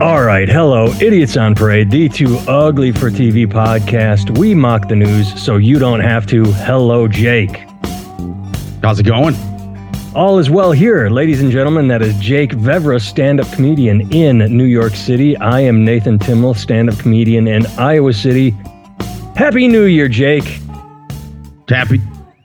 All right, hello, Idiots on Parade, the too ugly for TV podcast. We mock the news so you don't have to. Hello, Jake. How's it going? All is well here, ladies and gentlemen. That is Jake Vevra, stand up comedian in New York City. I am Nathan Timmel, stand up comedian in Iowa City. Happy New Year, Jake. Happy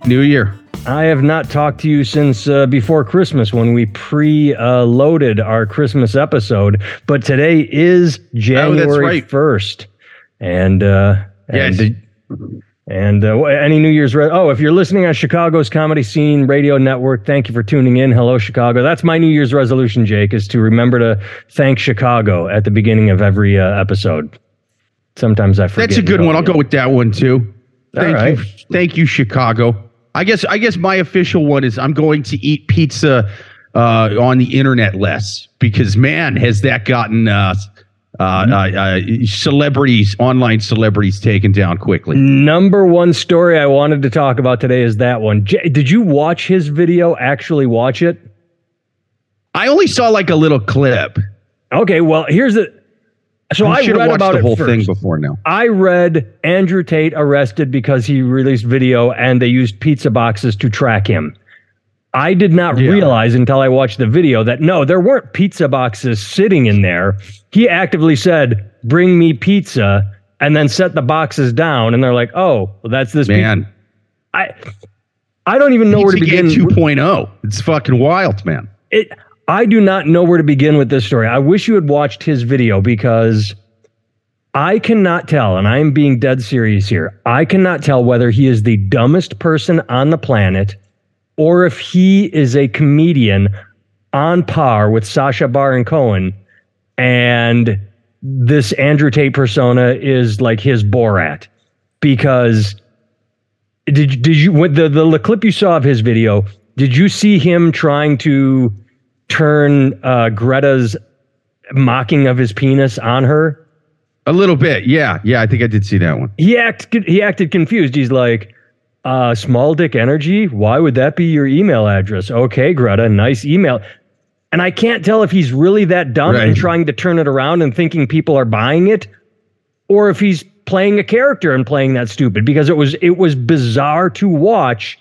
New Year. I have not talked to you since uh, before Christmas when we pre uh, loaded our Christmas episode, but today is January right. 1st. And, uh, Yes. and, and uh, any New Year's, re- oh, if you're listening on Chicago's Comedy Scene Radio Network, thank you for tuning in. Hello, Chicago. That's my New Year's resolution, Jake, is to remember to thank Chicago at the beginning of every uh, episode. Sometimes I forget. That's a good one. I'll go with that one too. All Thank right. you. Thank you, Chicago. I guess I guess my official one is I'm going to eat pizza uh, on the internet less because man, has that gotten uh, uh, uh, uh, celebrities, online celebrities taken down quickly. Number one story I wanted to talk about today is that one. J- did you watch his video? Actually, watch it? I only saw like a little clip. Okay, well, here's the. So I, should read about the whole first. thing before now. I read Andrew Tate arrested because he released video and they used pizza boxes to track him. I did not Yeah. realize until I watched the video that no, there weren't pizza boxes sitting in there. He actively said, "Bring me pizza," and then set the boxes down. And they're like, "Oh, well, that's this." pizza." Man, I I don't even know where to begin. Pizzagate 2.0. oh. It's fucking wild, man. it I do not know where to begin with this story. I wish you had watched his video because I cannot tell, and I am being dead serious here. I cannot tell whether he is the dumbest person on the planet or if he is a comedian on par with Sacha Baron Cohen and this Andrew Tate persona is like his Borat because did did you the the clip you saw of his video did you see him trying to turn uh, Greta's mocking of his penis on her A little bit. Yeah. Yeah. I think I did see that one. he acted he acted confused he's like uh small dick energy why would that be your email address okay Greta nice email and I can't tell if he's really that dumb and trying to turn it around and thinking people are buying it or if he's playing a character and playing that stupid because it was it was bizarre to watch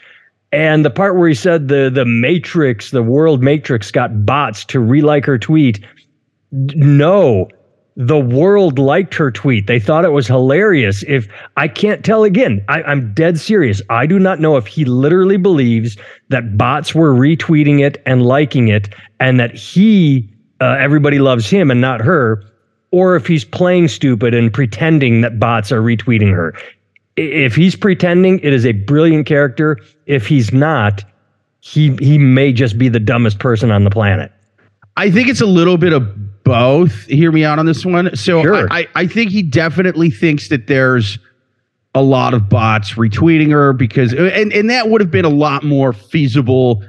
and the part where he said the the matrix the world matrix got bots to relike her tweet no the world liked her tweet. They thought it was hilarious. If i can't tell again I, i'm dead serious. I do not know if he literally believes that bots were retweeting it and liking it and that he uh, everybody loves him and not her or if he's playing stupid and pretending that bots are retweeting her. If he's pretending, it is a brilliant character. If he's not, he he may just be the dumbest person on the planet. I think it's a little bit of both. Hear me out on this one. So Sure. I, I, I think he definitely thinks that there's a lot of bots retweeting her because and, and that would have been a lot more feasible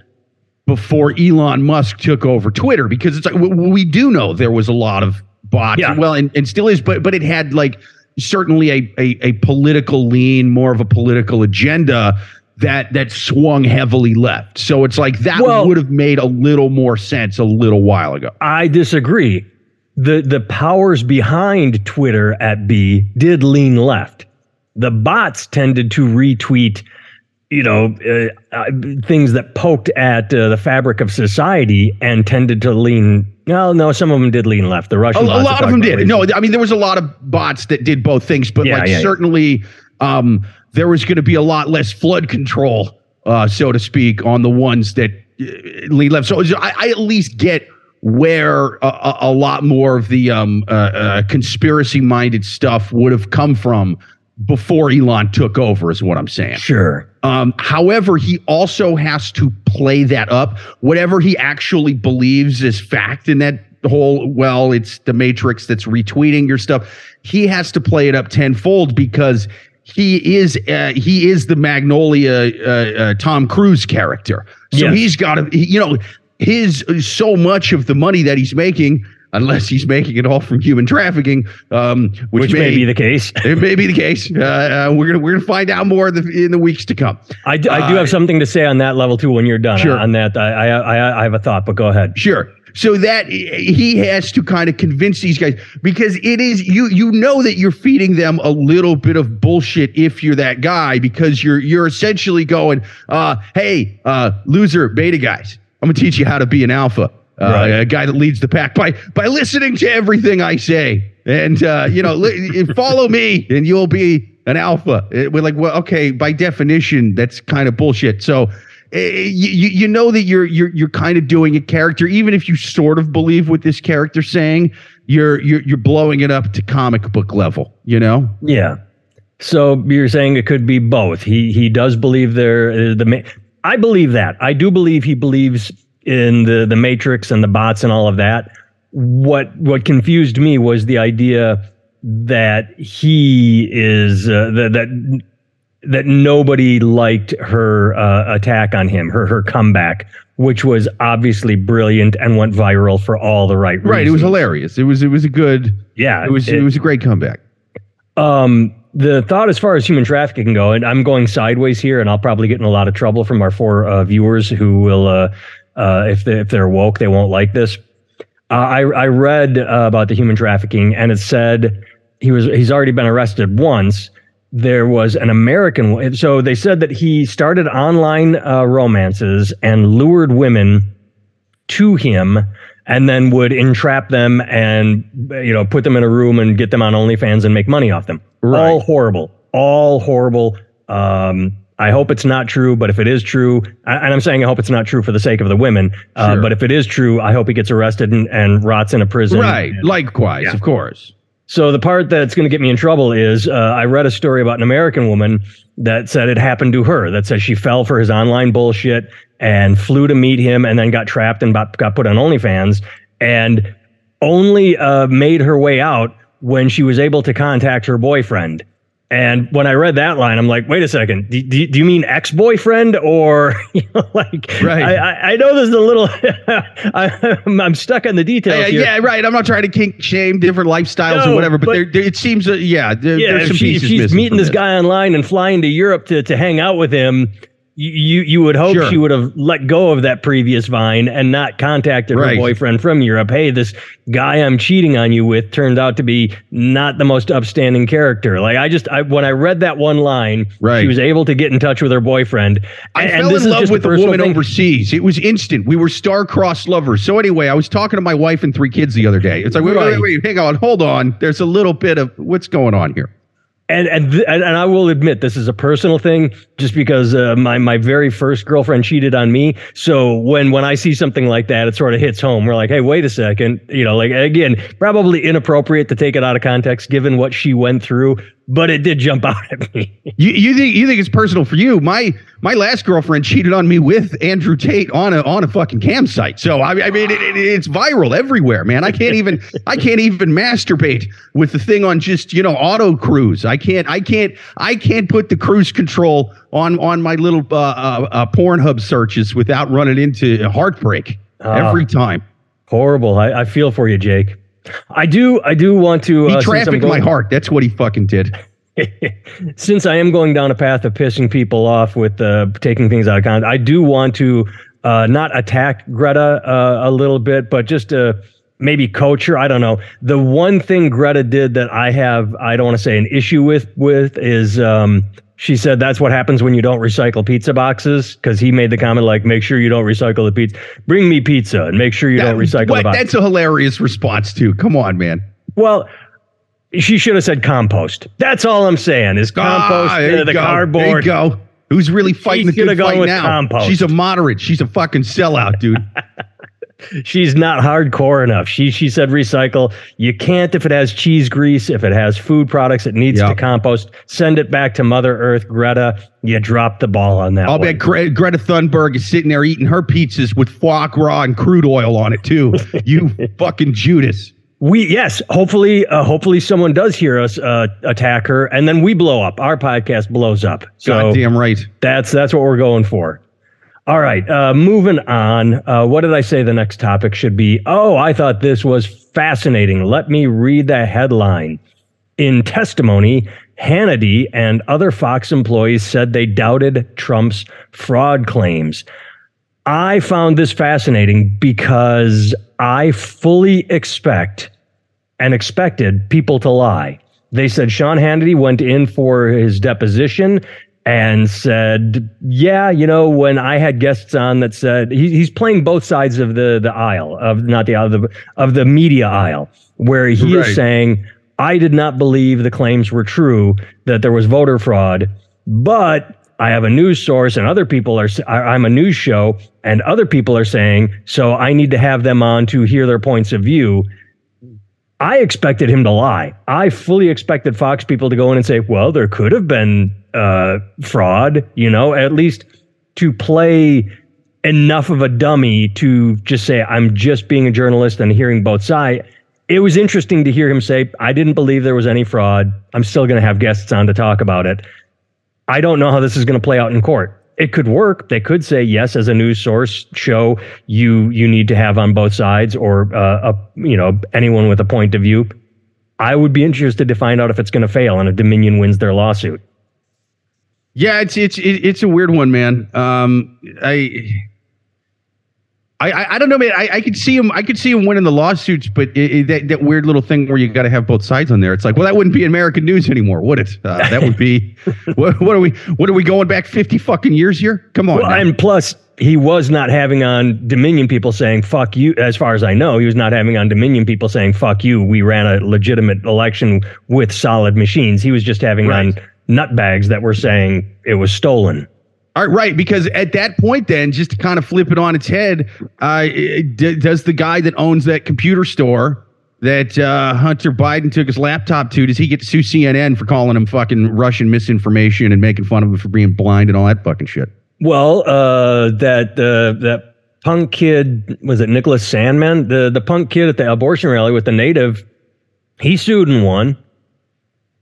before Elon Musk took over Twitter because it's like w- we do know there was a lot of bots. Yeah. Well, and, and still is, but but it had like certainly a, a a political lean, more of a political agenda that that swung heavily left. So it's like that Well- would have made a little more sense a little while ago. I disagree. The the powers behind Twitter at B did lean left. The bots tended to retweet, you know, uh, uh, things that poked at uh, the fabric of society and tended to lean. No, no, some of them did lean left. The A, Russian a bots lot of them did. No, I mean there was a lot of bots that did both things, but Yeah, like yeah, yeah. certainly um, there was going to be a lot less flood control, uh, so to speak, on the ones that uh, lead left. So I, I at least get where a, a, a lot more of the um, uh, uh, conspiracy-minded stuff would have come from before Elon took over, is what I'm saying. Sure. Um, however, he also has to play that up. Whatever he actually believes is fact in that whole, well, it's the Matrix that's retweeting your stuff. He has to play it up tenfold because he is uh, he is the Magnolia uh, uh, Tom Cruise character. So Yes. he's got to, you know, his so much of the money that he's making unless he's making it all from human trafficking, um, which, which may, may, be the case. it may be the case. Uh, uh, we're gonna we're gonna find out more in the, in the weeks to come. I do, I do have something to say on that level too. When you're done Sure. on that, I, I I I have a thought, but go ahead. Sure. So that he has to kind of convince these guys because it is you you know that you're feeding them a little bit of bullshit if you're that guy because you're you're essentially going, uh, hey, uh, loser beta guys, I'm gonna teach you how to be an alpha. Uh, Right. a guy that leads the pack by by listening to everything I say and uh, you know li- follow me and you'll be an alpha. It- we're like, well, okay, by definition, that's kind of bullshit. So eh, you, you know that you're you're you're kind of doing a character, even if you sort of believe what this character's saying. You're you're you're blowing it up to comic book level. You know? Yeah. So you're saying it could be both. He he does believe there uh, the I believe that. I do believe he believes in the the matrix and the bots and all of that. What what confused me was the idea that he is uh, that that that nobody liked her uh, attack on him, her her comeback, which was obviously brilliant and went viral for all the right reasons. Right. It was hilarious. It was it was a good. Yeah, It was it, was a great comeback. Um, the thought as far as human trafficking go, and I'm going sideways here, and I'll probably get in a lot of trouble from our four uh, viewers who will, uh, uh, if they if they're woke, they won't like this. Uh, I I read uh, about the human trafficking, and it said he was he's already been arrested once. There was an American, so they said that he started online uh, romances and lured women to him and then would entrap them and you know put them in a room and get them on OnlyFans and make money off them. Right. All horrible, all horrible. Um, I hope it's not true, but if it is true, and I'm saying I hope it's not true for the sake of the women, uh, but if it is true, I hope he gets arrested and, and rots in a prison. Right. Likewise, Yeah. of course. So the part that's going to get me in trouble is uh, I read a story about an American woman that said it happened to her. That says she fell for his online bullshit and flew to meet him, and then got trapped and got got put on OnlyFans, and only uh, made her way out when she was able to contact her boyfriend. And when I read that line, I'm like, wait a second, do, do, do you mean ex-boyfriend or you know, like? Right. I, I, I know there's a little. I, I'm stuck on the details Yeah, here. yeah, right. I'm not trying to kink shame different lifestyles No, or whatever, but, but- there, there- it seems, uh, yeah, there, yeah, there's some she, pieces she's meeting this guy online and flying to Europe to, to hang out with him, you you, you would hope Sure. she would have let go of that previous vine and not contacted Right. her boyfriend from Europe. Hey, this guy I'm cheating on you with turned out to be not the most upstanding character. Like I just I, when I read that one line, Right. she was able to get in touch with her boyfriend. I and, fell and in love with a woman thing. overseas. It was instant. We were star-crossed lovers. So anyway, I was talking to my wife and three kids the other day. It's like, wait, wait, wait, wait, hang on, hold on. There's a little bit of what's going on here. And and, th- and I will admit this is a personal thing, just because uh, my my very first girlfriend cheated on me. So when when I see something like that, it sort of hits home. We're like, hey, wait a second, you know, like again, probably inappropriate to take it out of context given what she went through, but it did jump out at me. You, you think you think it's personal for you? My my last girlfriend cheated on me with Andrew Tate on a on a fucking campsite. So I, I mean, it, it- it's viral everywhere, man. I can't even I can't even masturbate with the thing on just you know auto cruise. I can't I can't I can't put the cruise control on on my little uh, uh, uh, Pornhub searches without running into heartbreak Ah. every time. Horrible. I, I feel for you, Jake. I do. I do want to. He uh, since I'm my heart. That's what he fucking did. since I am going down a path of pissing people off with uh, taking things out of context, I do want to uh, not attack Greta uh, a little bit, but just uh, maybe coach her. I don't know. The one thing Greta did that I have, I don't want to say an issue with, with is um, she said that's what happens when you don't recycle pizza boxes. Because he made the comment like, make sure you don't recycle the pizza. Bring me pizza and make sure you don't recycle What? the box. That's a hilarious response too. Come on, man. Well, she should have said compost. That's all I'm saying is compost, Ah, uh, there you the go. cardboard. There you go. Who's really fighting the good fight now? compost. She's a moderate. She's a fucking sellout, dude. She's not hardcore enough. She she said recycle. You can't if it has cheese grease, if it has food products, it needs Yeah. to compost. Send it back to Mother Earth, Greta. You dropped the ball on that. I'll bet Gre- Greta Thunberg is sitting there eating her pizzas with foie gras and crude oil on it too. You fucking Judas. We yes, hopefully, uh, hopefully someone does hear us uh, attack her, and then we blow up. Our podcast blows up. So Goddamn right. that's that's what we're going for. All right, uh, moving on. Uh, what did I say the next topic should be? Oh, I thought this was fascinating. Let me read the headline. In testimony, Hannity and other Fox employees said they doubted Trump's fraud claims. I found this fascinating because I fully expect and expected people to lie. They said Sean Hannity went in for his deposition and said, "Yeah, you know, when I had guests on that said he, he's playing both sides of the the aisle of not the aisle of the, of the media aisle, where he right. is saying." I did not believe the claims were true that there was voter fraud, but I have a news source and other people are, I'm a news show and other people are saying, so I need to have them on to hear their points of view. I expected him to lie. I fully expected Fox people to go in and say, well, there could have been uh, fraud, you know, at least to play enough of a dummy to just say, I'm just being a journalist and hearing both sides. It was interesting to hear him say, I didn't believe there was any fraud. I'm still going to have guests on to talk about it. I don't know how this is going to play out in court. It could work. They could say yes as a news source show you you need to have on both sides or uh, a, you know anyone with a point of view. I would be interested to find out if it's going to fail and if Dominion wins their lawsuit. Yeah, it's it's it's a weird one, man. Um, I I, I, don't know, man. I, I could see him. I could see him winning the lawsuits, but it, it, that, that weird little thing where you got to have both sides on there. It's like, well, that wouldn't be American news anymore, would it? Uh, that would be. what, what, are we? What are we going back fifty fucking years here? Come on. Well, and plus, he was not having on Dominion people saying "fuck you." As far as I know, he was not having on Dominion people saying "fuck you." We ran a legitimate election with solid machines. He was just having right. on nutbags that were saying it was stolen. All right, right. Because at that point, then, just to kind of flip it on its head, uh, d- does the guy that owns that computer store that uh, Hunter Biden took his laptop to, does he get to sue CNN for calling him fucking Russian misinformation and making fun of him for being blind and all that fucking shit? Well, uh, that uh, that punk kid was it Nicholas Sandmann, the the punk kid at the abortion rally with the native, he sued and won.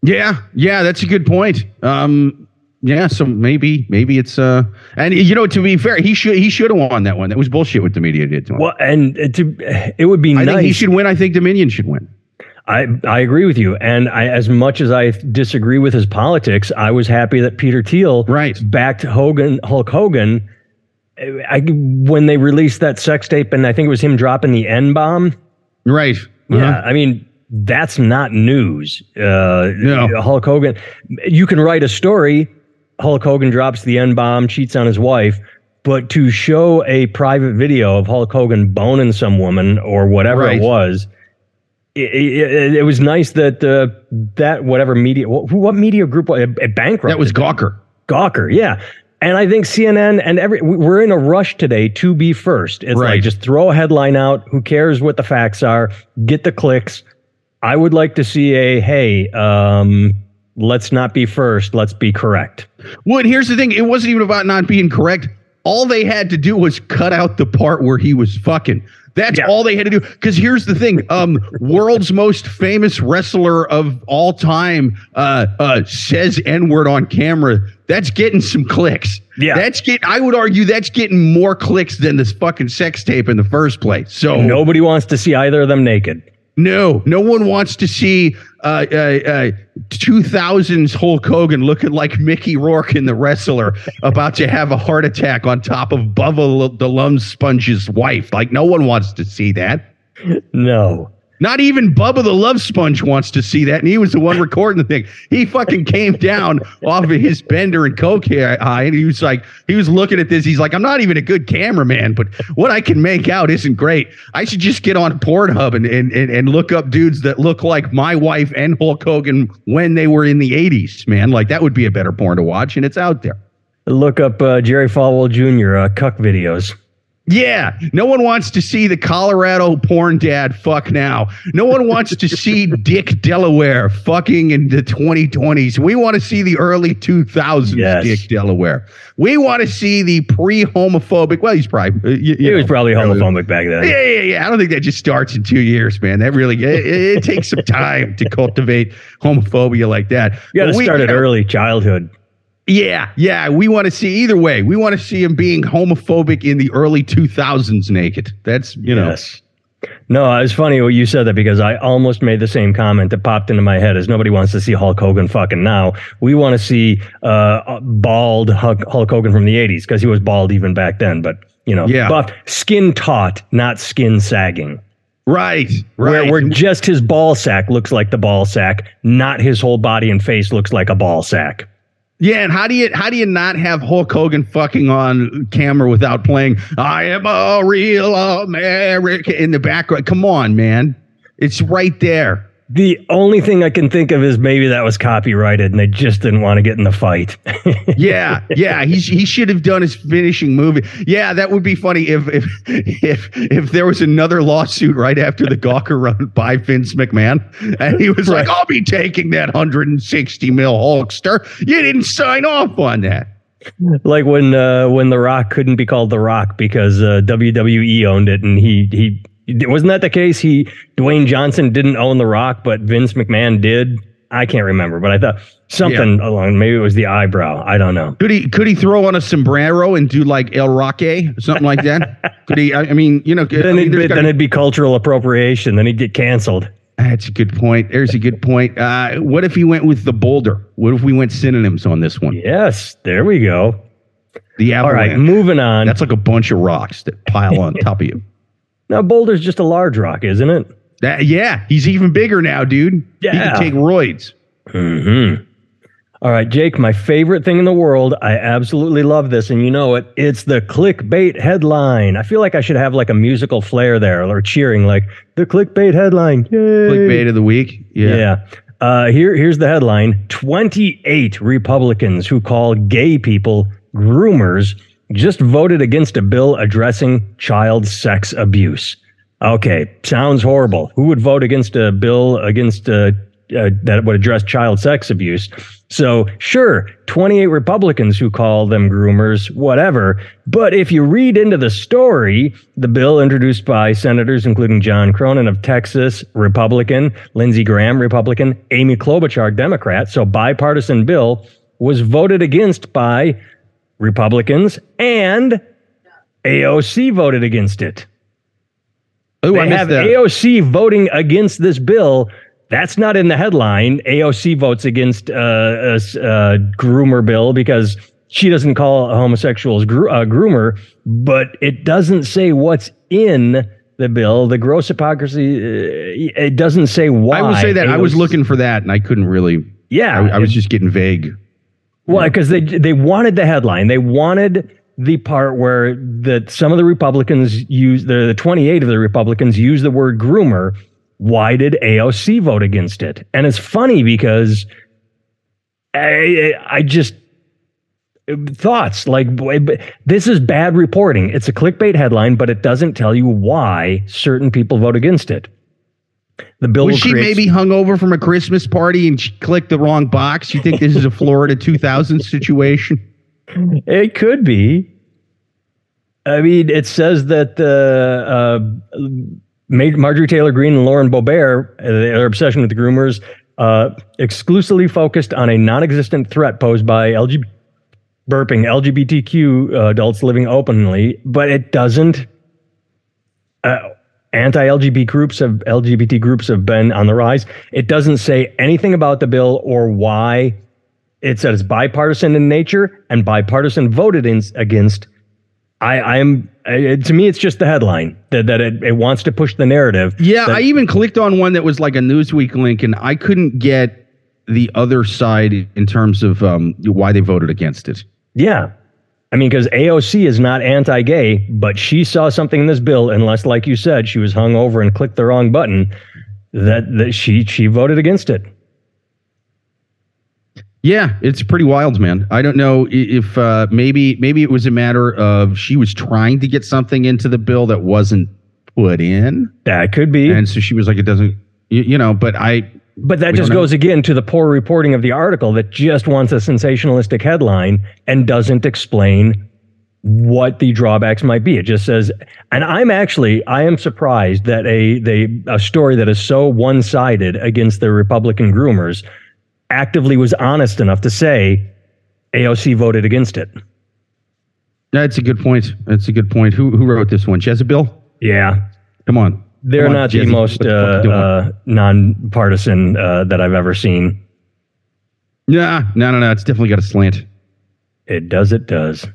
Yeah, yeah, that's a good point. Um, yeah, so maybe maybe it's uh and you know to be fair, he should he should have won that one. That was bullshit what the media did to him. Well, and to it would be I nice. think he should win. I think Dominion should win. I I agree with you, and I, as much as I disagree with his politics, I was happy that Peter Thiel right backed Hogan Hulk Hogan. I, when they released that sex tape, and I think it was him dropping the N bomb. Right. Uh-huh. Yeah. I mean, that's not news. Uh, no. Hulk Hogan. You can write a story Hulk Hogan drops the N bomb, cheats on his wife, but to show a private video of Hulk Hogan boning some woman or whatever right. it was, it, it, it, was nice that uh, that whatever media, what, what media group, a, a bankrupt. That was Gawker. Gawker, yeah. And I think CNN and every we're in a rush today to be first. It's right. like just throw a headline out. Who cares what the facts are? Get the clicks. I would like to see a hey, um, let's not be first, let's be correct. Well, and here's the thing it wasn't even about not being correct. All they had to do was cut out the part where he was fucking. That's yeah. all they had to do. Because here's the thing: um, world's most famous wrestler of all time uh, uh, says N word on camera. That's getting some clicks. Yeah, that's get. I would argue that's getting more clicks than this fucking sex tape in the first place. So nobody wants to see either of them naked. No, no one wants to see uh, uh, uh, 2000s Hulk Hogan looking like Mickey Rourke in The Wrestler, about to have a heart attack on top of Bubba the Love Sponge's wife. Like, no one wants to see that. No. Not even Bubba the Love Sponge wants to see that, and he was the one recording the thing. He fucking came down off of his bender and coke high, and he was like, he was looking at this. He's like, I'm not even a good cameraman, but what I can make out isn't great. I should just get on Pornhub and and and, and look up dudes that look like my wife and Hulk Hogan when they were in the 80s, man. Like that would be a better porn to watch, and it's out there. Look up uh, Jerry Falwell Jr. Uh, cuck videos. Yeah, no one wants to see the Colorado porn dad fuck now. No one wants to see Dick Delaware fucking in the 2020s. We want to see the early 2000s yes. Dick Delaware. We want to see the pre-homophobic. Well, he's probably uh, you, you he know, was probably homophobic back then. Yeah, yeah, yeah. I don't think that just starts in two years, man. That really it, it takes some time to cultivate homophobia like that. You got to start at early childhood. Yeah, yeah. We want to see either way. We want to see him being homophobic in the early 2000s naked. That's, you know. Yes. No, it's funny what you said that because I almost made the same comment that popped into my head. Is nobody wants to see Hulk Hogan fucking now? We want to see uh, bald Hulk, Hulk Hogan from the '80s because he was bald even back then. But you know, Yeah. buff, skin taut, not skin sagging. Right, Where, right. where just his ball sack looks like the ball sack, not his whole body and face looks like a ball sack. Yeah, and how do you how do you not have Hulk Hogan fucking on camera without playing "I am a real American" in the background? Come on, man, it's right there. The only thing I can think of is maybe that was copyrighted and they just didn't want to get in the fight. Yeah, yeah, he he should have done his finishing movie. Yeah, that would be funny if if if if there was another lawsuit right after the Gawker run by Vince McMahon, and he was like, "I'll be taking that 160 mil Hulkster. You didn't sign off on that." like when uh, when The Rock couldn't be called The Rock because uh, WWE owned it, and he he wasn't that the case. He Dwayne Johnson didn't own The Rock, but Vince McMahon did. I can't remember, but I thought something along. Maybe it was the eyebrow. I don't know. Could he could he throw on a sombrero and do like El Roque, something like that? could he? I I mean, you know, I Then, mean, it'd be, gotta- then it'd be cultural appropriation. Then he'd get canceled. that's a good point. There's a good point. Uh, what if he went with the boulder? What if we went synonyms on this one? Yes, there we go. The All avalanche. right, moving on. That's like a bunch of rocks that pile on top of you. Now Boulder's just a large rock, isn't it? That, yeah, he's even bigger now, dude. Yeah. He can take roids. Hmm. All right, Jake, my favorite thing in the world. I absolutely love this, and you know it. It's the clickbait headline. I feel like I should have like a musical flair there, or cheering like the clickbait headline. Yay. Clickbait of the week. Yeah. Yeah. Uh, here, here's the headline: Twenty-eight Republicans who call gay people groomers just voted against a bill addressing child sex abuse. Okay, sounds horrible. Who would vote against a bill against uh, uh, that would address child sex abuse? So, sure, 28 Republicans who call them groomers, whatever. But if you read into the story, the bill introduced by senators including John Cornyn of Texas, Republican, Lindsey Graham, Republican, Amy Klobuchar, Democrat, so bipartisan bill, was voted against by Republicans and AOC voted against it. Oh, I They missed have that. AOC voting against this bill. That's not in the headline. AOC votes against uh, a s- uh, groomer bill because she doesn't call homosexuals gro- uh, groomer, but it doesn't say what's in the bill. The gross hypocrisy. Uh, it doesn't say why. I will say that I was looking for that and I couldn't really. Yeah, I, I was just getting vague. Well, because they they wanted the headline. They wanted the part where that some of the Republicans use the, the 28 of the Republicans use the word groomer. Why did AOC vote against it? And it's funny because I I just thoughts like this is bad reporting. It's a clickbait headline, but it doesn't tell you why certain people vote against it. The bill Was she maybe hungover from a Christmas party and she clicked the wrong box? You think this is a Florida 2000 situation? It could be. I mean, it says that uh, uh, Ma- Marjorie Taylor Greene and Lauren Boebert, uh, their obsession with the groomers, uh, exclusively focused on a non-existent threat posed by LGBT, burping LGBTQ uh, adults living openly, but it doesn't. Anti-LGBT groups have LGBT groups have been on the rise. It doesn't say anything about the bill or why it says bipartisan in nature and bipartisan voted in, against. I, I am to me, it's just the headline that, that it, it wants to push the narrative. Yeah, that- I even clicked on one that was like a Newsweek link and I couldn't get the other side in terms of um, why they voted against it. yeah. I mean, because AOC is not anti-gay, but she saw something in this bill, unless, like you said, she was hung over and clicked the wrong button. That that she she voted against it. Yeah, it's pretty wild, man. I don't know if uh, maybe maybe it was a matter of she was trying to get something into the bill that wasn't put in, That could be. and so she was like, "It doesn't," you, you know. But I, But that just goes again to the poor reporting of the article that just wants a sensationalistic headline and doesn't explain what the drawbacks might be. It just says, and I'm actually I am surprised that a they a story that is so one sided against the Republican groomers actively was honest enough to say AOC voted against it. That's a good point. That's a good point. Who who wrote this one? Jezebel? Yeah. Come on. They're on, not the most uh, uh, nonpartisan uh, that I've ever seen. Nah, no, no, no. It's definitely got a slant. It does. It does.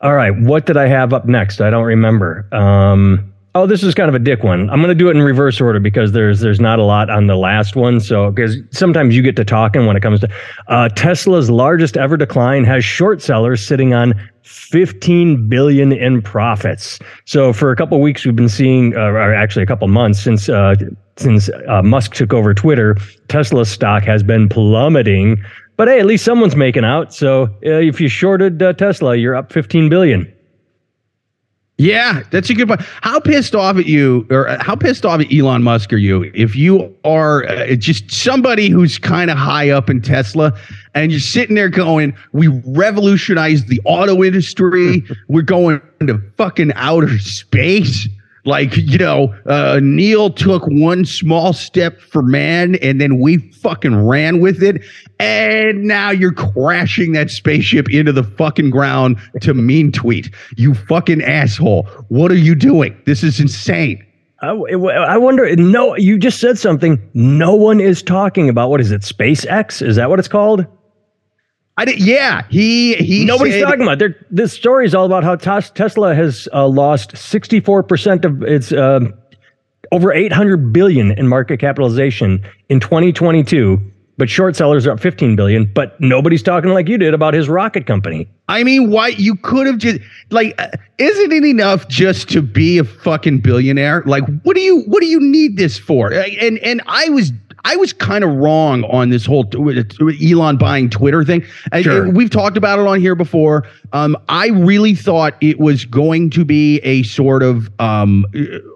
All right. What did I have up next? I don't remember. Um, oh, this is kind of a dick one. I'm going to do it in reverse order because there's there's not a lot on the last one. So because sometimes you get to talking when it comes to uh, Tesla's largest ever decline has short sellers sitting on 15 billion in profits. So for a couple weeks we've been seeing, uh, or actually a couple months since uh, since uh, Musk took over Twitter, Tesla stock has been plummeting. But hey, at least someone's making out. So uh, if you shorted uh, Tesla, you're up 15 billion. Yeah, that's a good point. How pissed off at you, or uh, how pissed off at Elon Musk are you if you are uh, just somebody who's kind of high up in Tesla and you're sitting there going, "We revolutionized the auto industry. We're going to fucking outer space." Like, you know, uh, Neil took one small step for man and then we fucking ran with it. And now you're crashing that spaceship into the fucking ground to mean tweet. You fucking asshole. What are you doing? This is insane. I, I wonder. No, you just said something. No one is talking about. What is it? SpaceX? Is that what it's called? I did, yeah, he he Nobody's said- talking about. There, this story is all about how Tes- Tesla has uh, lost 64 percent of its um over 800 billion in market capitalization in 2022. But short sellers are up 15 billion. But nobody's talking like you did about his rocket company. I mean, why you could have just like, uh, isn't it enough just to be a fucking billionaire? Like, what do you what do you need this for? Uh, And and I was I was kind of wrong on this whole Elon buying Twitter thing. Sure. and we've talked about it on here before. Um, I really thought it was going to be a sort of um,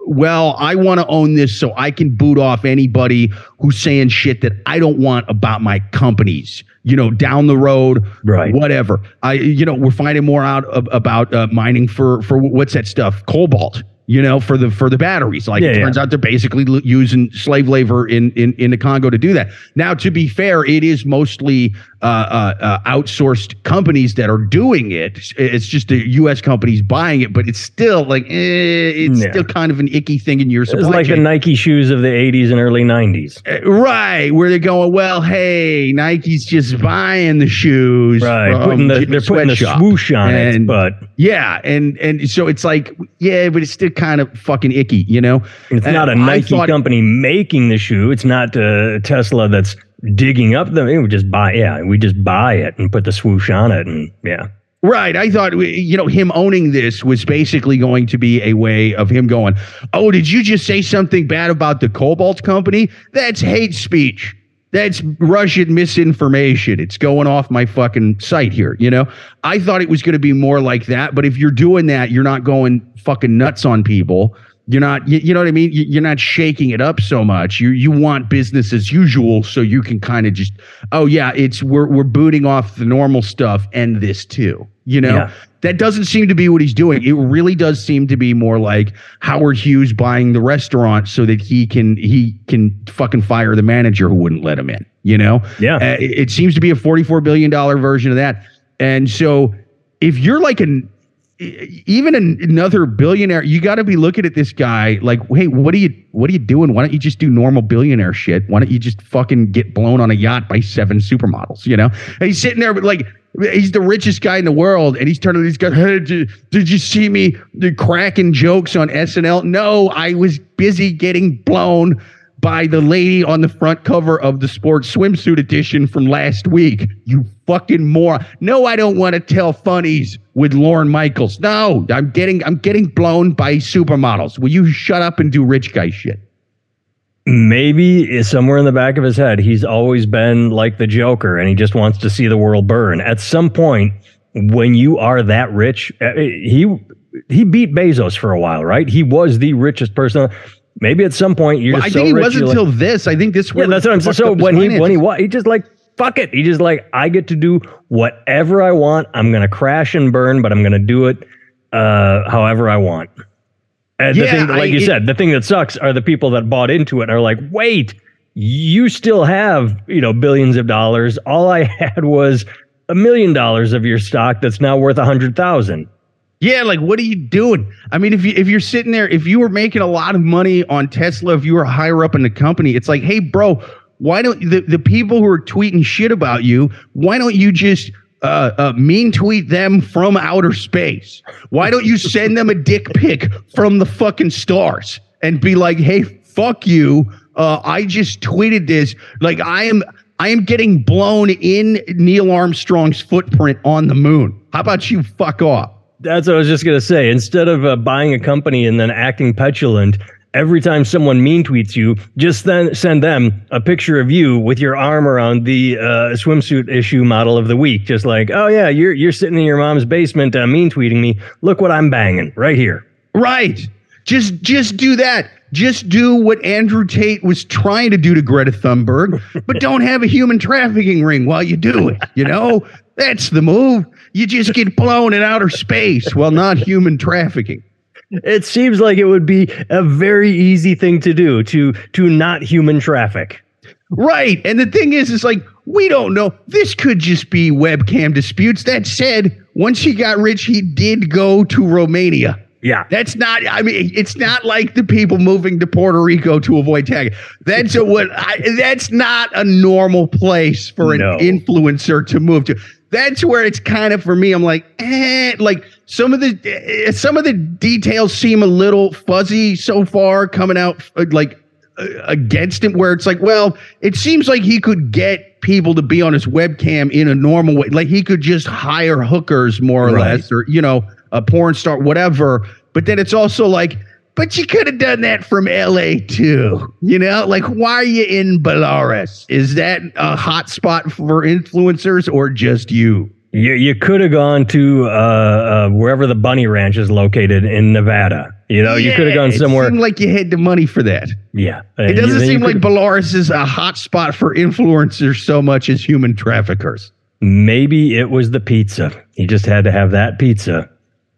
well, I want to own this so I can boot off anybody who's saying shit that I don't want about my companies. You know, down the road, Right. whatever. I, you know, we're finding more out ab- about uh, mining for for what's that stuff? Cobalt. You know, for the for the batteries. Like Yeah, it yeah. turns out they're basically l- using slave labor in in in the Congo to do that. Now, to be fair, it is mostly uh, uh, uh, outsourced companies that are doing it. It's just the U.S. companies buying it, but it's still like eh, it's Yeah. still kind of an icky thing in your It's supply like the. Nike shoes of the 80s and early 90s. Uh, Right, where they're going, well, hey, Nike's just buying the shoes. Right. Putting the, they're putting the swoosh on it. But Yeah, and and so it's like, yeah, but it's still kind of fucking icky, you know? It's And not a Nike thought- company making the shoe. It's not uh, Tesla that's digging up the. We just buy. Yeah, we just buy it and put the swoosh on it, and yeah. Right. I thought, you know, him owning this was basically going to be a way of him going, oh, did you just say something bad about the Cobalt Company? That's hate speech. That's Russian misinformation. It's going off my fucking site here. You know, I thought it was going to be more like that. But if you're doing that, you're not going fucking nuts on people. You're not, you, you know what I mean? You, you're not shaking it up so much. You you want business as usual, so you can kind of just, oh yeah, it's we're we're booting off the normal stuff and this too. You know, Yeah. That doesn't seem to be what he's doing. It really does seem to be more like Howard Hughes buying the restaurant so that he can he can fucking fire the manager who wouldn't let him in. You know, Yeah. Uh, it, it seems to be a forty four billion dollar version of that. And so, if you're like an even an, another billionaire, you got to be looking at this guy like, hey, what are you what are you doing? Why don't you just do normal billionaire shit? Why don't you just fucking get blown on a yacht by seven supermodels? You know, and he's sitting there, but like. He's the richest guy in the world, and he's turning these guys. Hey, did, did you see me cracking jokes on SNL? No, I was busy getting blown by the lady on the front cover of the sports swimsuit edition from last week. You fucking moron. No, I don't want to tell funnies with Lorne Michaels. No, I'm getting I'm getting blown by supermodels. Will you shut up and do rich guy shit? Maybe is somewhere in the back of his head, he's always been like the Joker, and he just wants to see the world burn. At some point, when you are that rich, uh, he he beat Bezos for a while, right? He was the richest person. Maybe at some point you're Well, just I so think it rich, wasn't you're like- until this. I think this. Yeah, that's what I'm saying. So when he when he he just like fuck it. He just like I get to do whatever I want. I'm gonna crash and burn, but I'm gonna do it uh, however I want. And the thing, that- like I- you it- said, the thing that sucks are the people that bought into it and are like, wait, you still have you know billions of dollars. All I had was a million dollars of your stock that's now worth a hundred thousand. Yeah, like what are you doing? I mean, if you if you're sitting there, if you were making a lot of money on Tesla, if you were higher up in the company, it's like, hey, bro, why don't the, the people who are tweeting shit about you, why don't you just uh, uh, mean tweet them from outer space? Why don't you send them a dick pic from the fucking stars and be like, hey, fuck you. Uh, I just tweeted this. Like I am I am getting blown in Neil Armstrong's footprint on the moon. How about you fuck off? That's what I was just gonna say. Instead of uh, buying a company and then acting petulant, every time someone mean tweets you, just then send them a picture of you with your arm around the uh, swimsuit issue model of the week. Just like, oh yeah, you're you're sitting in your mom's basement uh, mean tweeting me. Look what I'm banging right here. Right. Just just do that. Just do what Andrew Tate was trying to do to Greta Thunberg, but don't have a human trafficking ring while you do it. You know, that's the move. You just get blown in outer space while not human trafficking. It seems like it would be a very easy thing to do to to not human traffic. Right. And the thing is, it's like, we don't know. This could just be webcam disputes. That said, once he got rich, he did go to Romania. Yeah. That's not, I mean, it's not like the people moving to Puerto Rico to avoid tagging. That's a, what I, that's not a normal place for an No. influencer to move to. That's where it's kind of for me. I'm like, eh, like some of the eh, some of the details seem a little fuzzy so far coming out uh, like uh, against him where it's like, well, it seems like he could get people to be on his webcam in a normal way. Like he could just hire hookers more or Right. less, or you know, a porn star, whatever. But then it's also like, but you could have done that from LA too. You know, like why are you in Belarus? Is that a hot spot for influencers or just you? You you could have gone to uh, uh, wherever the bunny ranch is located in Nevada. You know, you could have gone somewhere. It seemed like you had the money for that. yeah, It doesn't seem like Belarus is a hot spot for influencers so much as human traffickers. maybe it was the pizza. He just had to have that pizza.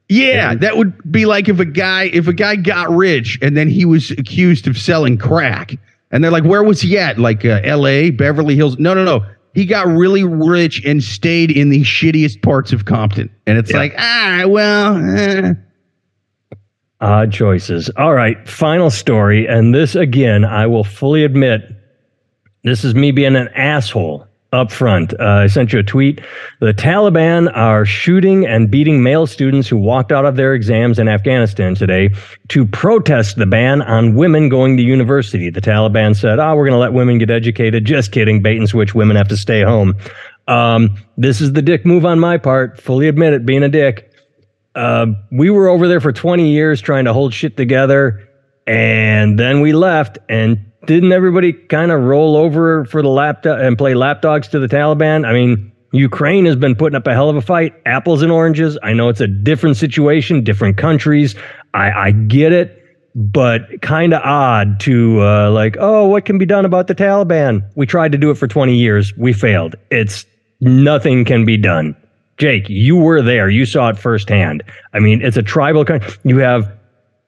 Yeah, that would be like if a guy if a guy got rich and then he was accused of selling crack, and they're like, "Where was he at? Like uh, L.A., Beverly Hills?" No, no, no. He got really rich and stayed in the shittiest parts of Compton, and it's Yeah. like, ah, well, eh. Odd choices. All right, final story. And this, again, I will fully admit, this is me being an asshole up front. Uh, I sent you a tweet. The Taliban are shooting and beating male students who walked out of their exams in Afghanistan today to protest the ban on women going to university. The Taliban said, oh, we're going to let women get educated. Just kidding. Bait and switch. Women have to stay home. Um, this is the dick move on my part. Fully admit it, being a dick uh, we were over there for 20 years trying to hold shit together and then we left and didn't everybody kind of roll over for the lapdog and play lapdogs to the taliban i mean ukraine has been putting up a hell of a fight apples and oranges i know it's a different situation different countries i, I get it but kind of odd to uh, like oh what can be done about the taliban we tried to do it for 20 years we failed it's nothing can be done Jake, you were there. You saw it firsthand. I mean, it's a tribal country. You have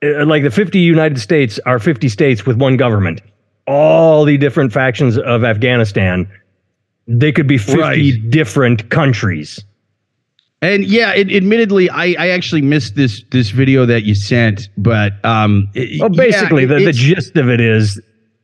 uh, like the 50 United States are 50 states with one government. All the different factions of Afghanistan, they could be 50 Right. different countries. And yeah, it, admittedly, I, I actually missed this this video that you sent, but um, it- Well, yeah, basically, it- the, the gist of it is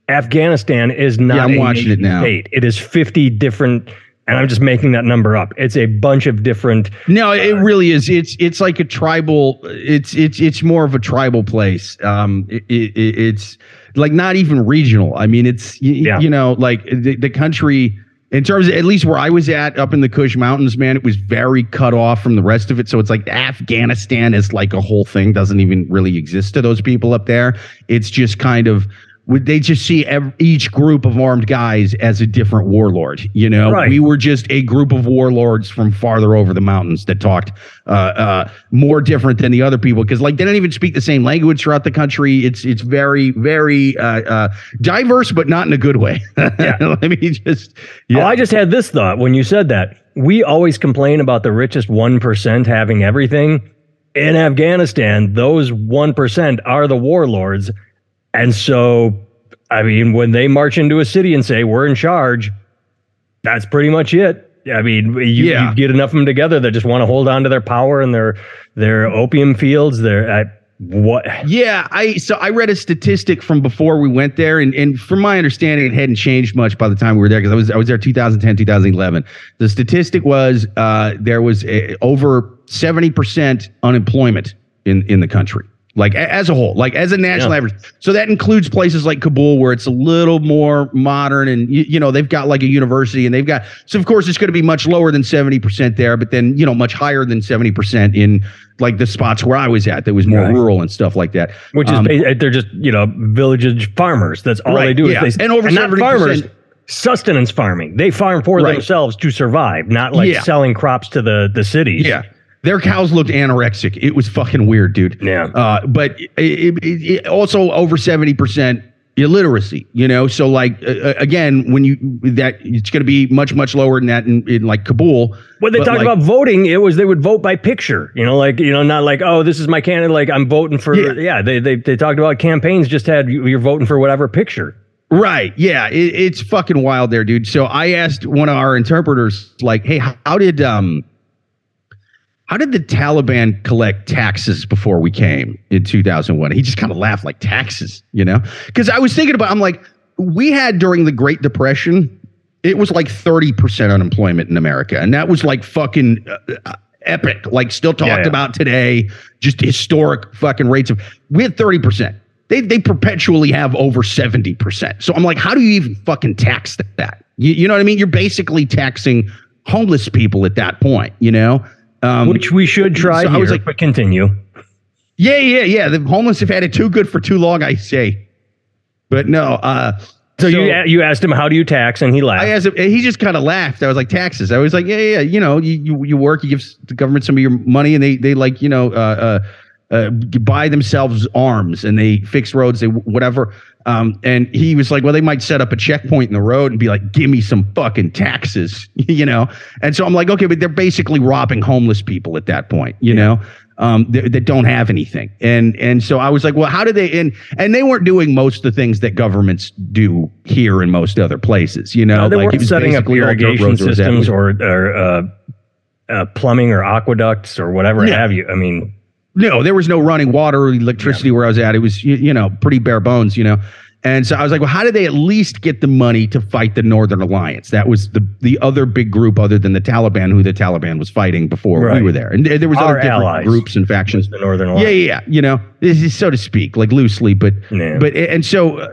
Afghanistan is not Yeah, I'm a watching it now. state. It is 50 different, and I'm just making that number up. It's a bunch of different. no, it really is. It's it's like a tribal. It's it's it's more of a tribal place. Um, it, it, it's like not even regional. I mean, it's you, Yeah. you know like the, the country. In terms of at least where I was at up in the Kush Mountains, man, it was very cut off from the rest of it. So it's like Afghanistan is like a whole thing, doesn't even really exist to those people up there. It's just kind of they just see ev- each group of armed guys as a different warlord you know Right. we were just a group of warlords from farther over the mountains that talked uh, uh, more different than the other people because like they don't even speak the same language throughout the country it's it's very very uh, uh, diverse but not in a good way Yeah. let me just Oh, I just had this thought when you said that. We always complain about the richest 1% having everything. In Afghanistan, those 1% are the warlords. And so, I mean, when they march into a city and say, we're in charge, that's pretty much it. I mean, you, Yeah. you get enough of them together that just want to hold on to their power and their their opium fields. Their I, what? Yeah, I so I read a statistic from before we went there, and, and from my understanding, it hadn't changed much by the time we were there because I was I was there 2010, 2011. The statistic was uh, there was a, over 70 percent unemployment in in the country, like as a whole, like as a national Yeah. average. So that includes places like Kabul, where it's a little more modern, and you, you know they've got like a university, and they've got so of course it's going to be much lower than 70 percent there, but then you know much higher than 70 percent in like the spots where I was at that was more Right. rural and stuff like that. Which is Um, ba- they're just you know village farmers. That's all they do. yeah. Is they, And over not 70% farmers. Sustenance farming. They farm for Right. themselves to survive, not like Yeah. selling crops to the the cities. Yeah. Their cows looked anorexic. It was fucking weird, dude. Yeah. Uh, but it, it, it also over 70% illiteracy, you know? So, like, uh, again, when you, that it's going to be much, much lower than that in, in like Kabul. When they talked like, about voting, it was they would vote by picture. You know, like you know, not like oh, this is my candidate. Like I'm voting for. Yeah. Yeah, they, they they talked about campaigns. Just had you- you're voting for whatever picture. Right. Yeah. It, it's fucking wild there, dude. So I asked one of our interpreters, like, hey, how did um how did the Taliban collect taxes before we came in 2001? He just kind of laughed like taxes, you know? Because I was thinking about, I'm like, we had during the Great Depression, it was like 30% unemployment in America. And that was like fucking uh, uh, epic, like still talked Yeah, yeah. about today, just historic fucking rates of, we had 30%. They, they perpetually have over 70%. So I'm like, how do you even fucking tax that? You, you know what I mean? You're basically taxing homeless people at that point, you know? Um, Which we should try so I was like- but continue. yeah, yeah, yeah. The homeless have had it too good for too long, I say. But no, uh, So, you you asked him how do you tax, and he laughed. I asked him, he just kind of laughed. I was like, taxes. I was like, yeah, yeah, yeah. You know, you, you, you work, you give the government some of your money, and they, they like, you know, uh, uh, uh, buy themselves arms and they fix roads, they whatever. Um, and he was like, well, they might set up a checkpoint in the road and be like, give me some fucking taxes, you know? And so I'm like, okay, but they're basically robbing homeless people at that point, you know? Um, that, that don't have anything. And, and so I was like, well, how do they, and, and they weren't doing most of the things that governments do here in most other places, you know? No, they like weren't setting up basically all dirt irrigation roads where it was at. systems or or uh, uh, plumbing or aqueducts or whatever Yeah. have you. I mean, No, there was no running water or electricity where I was at. It was, you, you know, pretty bare bones, you know. And so I was like, well, how did they at least get the money to fight the Northern Alliance? That was the the other big group other than the Taliban, who the Taliban was fighting before we were there. And there there was Our other different allies. groups and factions. the Northern Yeah, Alliance. yeah, yeah. You know, this is so to speak, like loosely, but Yeah. but and so, uh,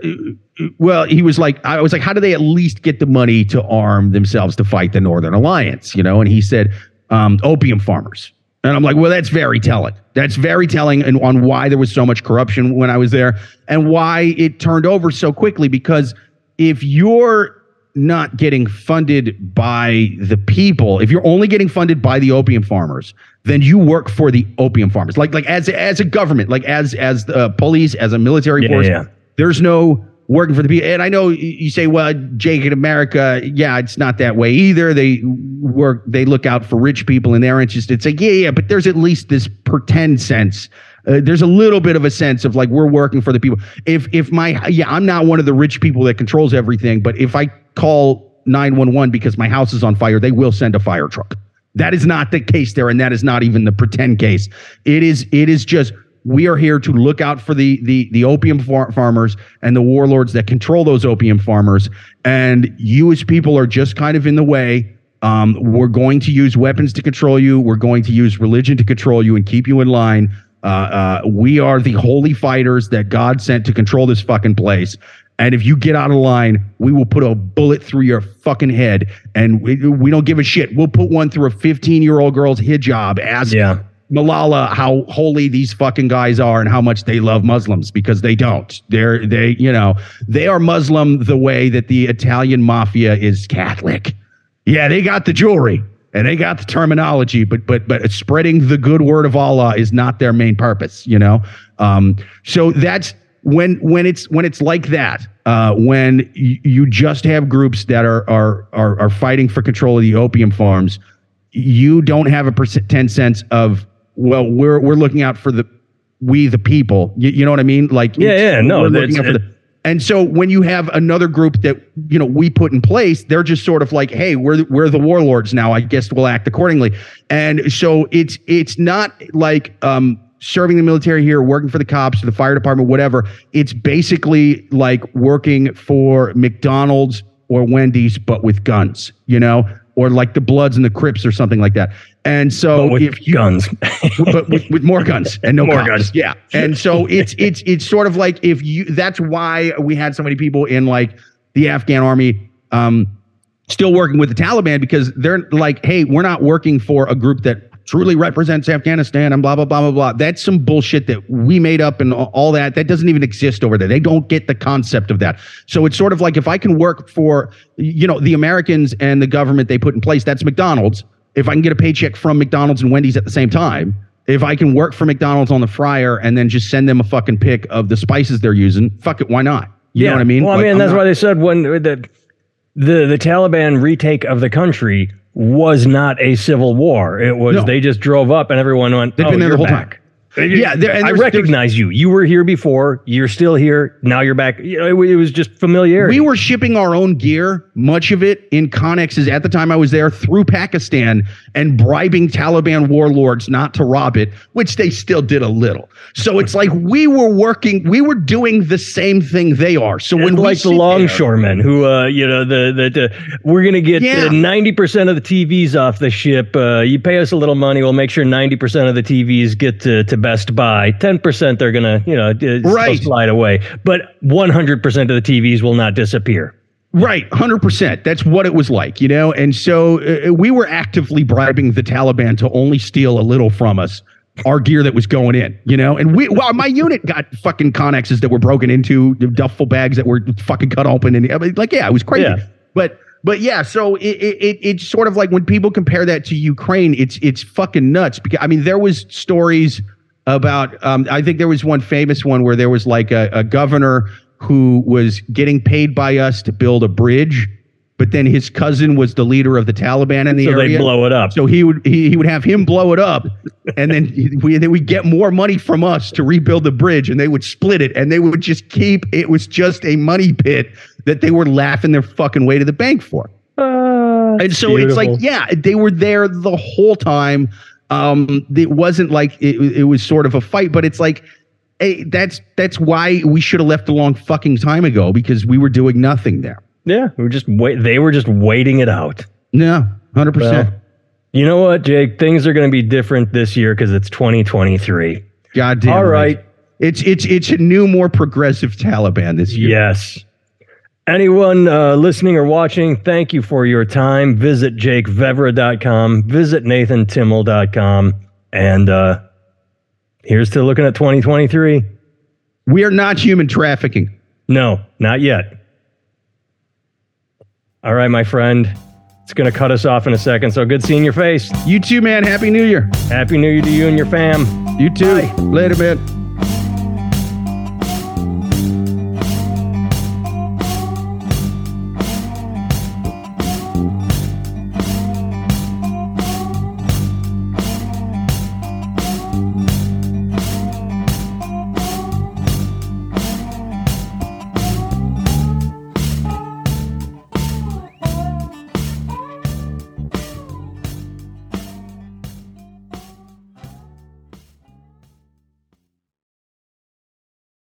well, he was like, I was like, how do they at least get the money to arm themselves to fight the Northern Alliance? You know, and he said, um, opium farmers. And I'm like, well, that's very telling. That's very telling and on why there was so much corruption when I was there and why it turned over so quickly. Because if you're not getting funded by the people, if you're only getting funded by the opium farmers, then you work for the opium farmers. Like like as as a government, like as as the police, as a military Yeah, force. yeah. There's no working for the people. And I know you say, well, Jake in America, yeah, it's not that way either. They work, they look out for rich people and their interest. It's like, yeah, yeah, but there's at least this pretend sense. Uh, there's a little bit of a sense of like we're working for the people. If if my yeah, I'm not one of the rich people that controls everything, but if I call 911 because my house is on fire, they will send a fire truck. That is not the case there, and that is not even the pretend case. It is it is just we are here to look out for the the the opium far- farmers and the warlords that control those opium farmers. And you as people are just kind of in the way. Um, we're going to use weapons to control you. We're going to use religion to control you and keep you in line. Uh, uh, we are the holy fighters that God sent to control this fucking place. And if you get out of line, we will put a bullet through your fucking head. And we, we don't give a shit. We'll put one through a 15 year old girl's hijab. Ask Yeah. Malala how holy these fucking guys are and how much they love Muslims because they don't. They're they you know they are Muslim the way that the Italian mafia is Catholic. Yeah, they got the jewelry and they got the terminology, but but but spreading the good word of Allah is not their main purpose. You know, um, so that's when when it's when it's like that. Uh, when y- you just have groups that are are are are fighting for control of the opium farms you don't have a percent, 10 sense of well we're we're looking out for the we the people you, you know what i mean like Yeah, yeah, no, looking out for the And so when you have another group that you know we put in place, they're just sort of like, hey, we're we're the warlords now. I guess we'll act accordingly. And so it's it's not like um, serving the military here, working for the cops, the fire department, whatever. It's basically like working for McDonald's or Wendy's, but with guns. You know, or like the Bloods and the Crips or something like that. And so But with if you guns. but with, with more guns and no More cops. guns. Yeah. And so it's it's it's sort of like if you that's why we had so many people in like the Afghan army um still working with the Taliban because they're like, hey, we're not working for a group that truly represents Afghanistan and blah blah blah blah blah. That's some bullshit that we made up and all that. That doesn't even exist over there. They don't get the concept of that. So it's sort of like if I can work for you know the Americans and the government they put in place, that's McDonald's. If I can get a paycheck from McDonald's and Wendy's at the same time, if I can work for McDonald's on the fryer and then just send them a fucking pic of the spices they're using, fuck it, why not? You know what I mean? Well, I mean, I'm that's not- why they said when the the the Taliban retake of the country was not a civil war. It was No. they just drove up and everyone went. They've oh, been there the whole back. Yeah, there- and I recognize you. You were here before. You're still here. Now you're back. You know, it, it was just familiarity. We were shipping our own gear, much of it in Conexes at the time I was there through Pakistan and bribing Taliban warlords not to rob it, which they still did a little. So it's like we were working, we were doing the same thing they are. So when And we like the longshoremen who uh you know the the, the we're gonna get Yeah. ninety percent of the TVs off the ship. Uh, you pay us a little money, we'll make sure ninety percent of the TVs get to, to Best Buy. Ten percent they're gonna you know Right. slide away, but one hundred percent of the TVs will not disappear. Right, 100%. That's what it was like, you know? And so uh, we were actively bribing the Taliban to only steal a little from us, our gear that was going in, you know? And we, well, my unit got fucking conexes that were broken into, duffel bags that were fucking cut open. And I mean, like, yeah, it was crazy. Yeah. But, but yeah, so it, it, it's sort of like when people compare that to Ukraine, it's, it's fucking nuts. Because, I mean, there was stories about, um, I think there was one famous one where there was like a, a governor who was getting paid by us to build a bridge, but then his cousin was the leader of the Taliban in the So area. they blow it up. So he would he, he would have him blow it up, and then we then we get more money from us to rebuild the bridge, and they would split it, and they would just keep. It was just a money pit that they were laughing their fucking way to the bank for. Uh, And so it's like, yeah, they were there the whole time. Um, it wasn't like it, it was sort of a fight, but it's like, hey, that's that's why we should have left a long fucking time ago because we were doing nothing there. yeah, we were just wait. They were just waiting it out. No, hundred Well, percent. you know what, Jake? Things are going to be different this year because it's 2023. God damn. All right. It's it's it's a new, more progressive Taliban this year. Yes. Anyone uh, listening or watching, thank you for your time. Visit jakevevra.com, visit nathantimmel.com, and uh, here's to looking at 2023. We are not human trafficking. No, not yet. All right, my friend. It's going to cut us off in a second, so good seeing your face. You too, man. Happy New Year. Happy New Year to you and your fam. You too. Later, man.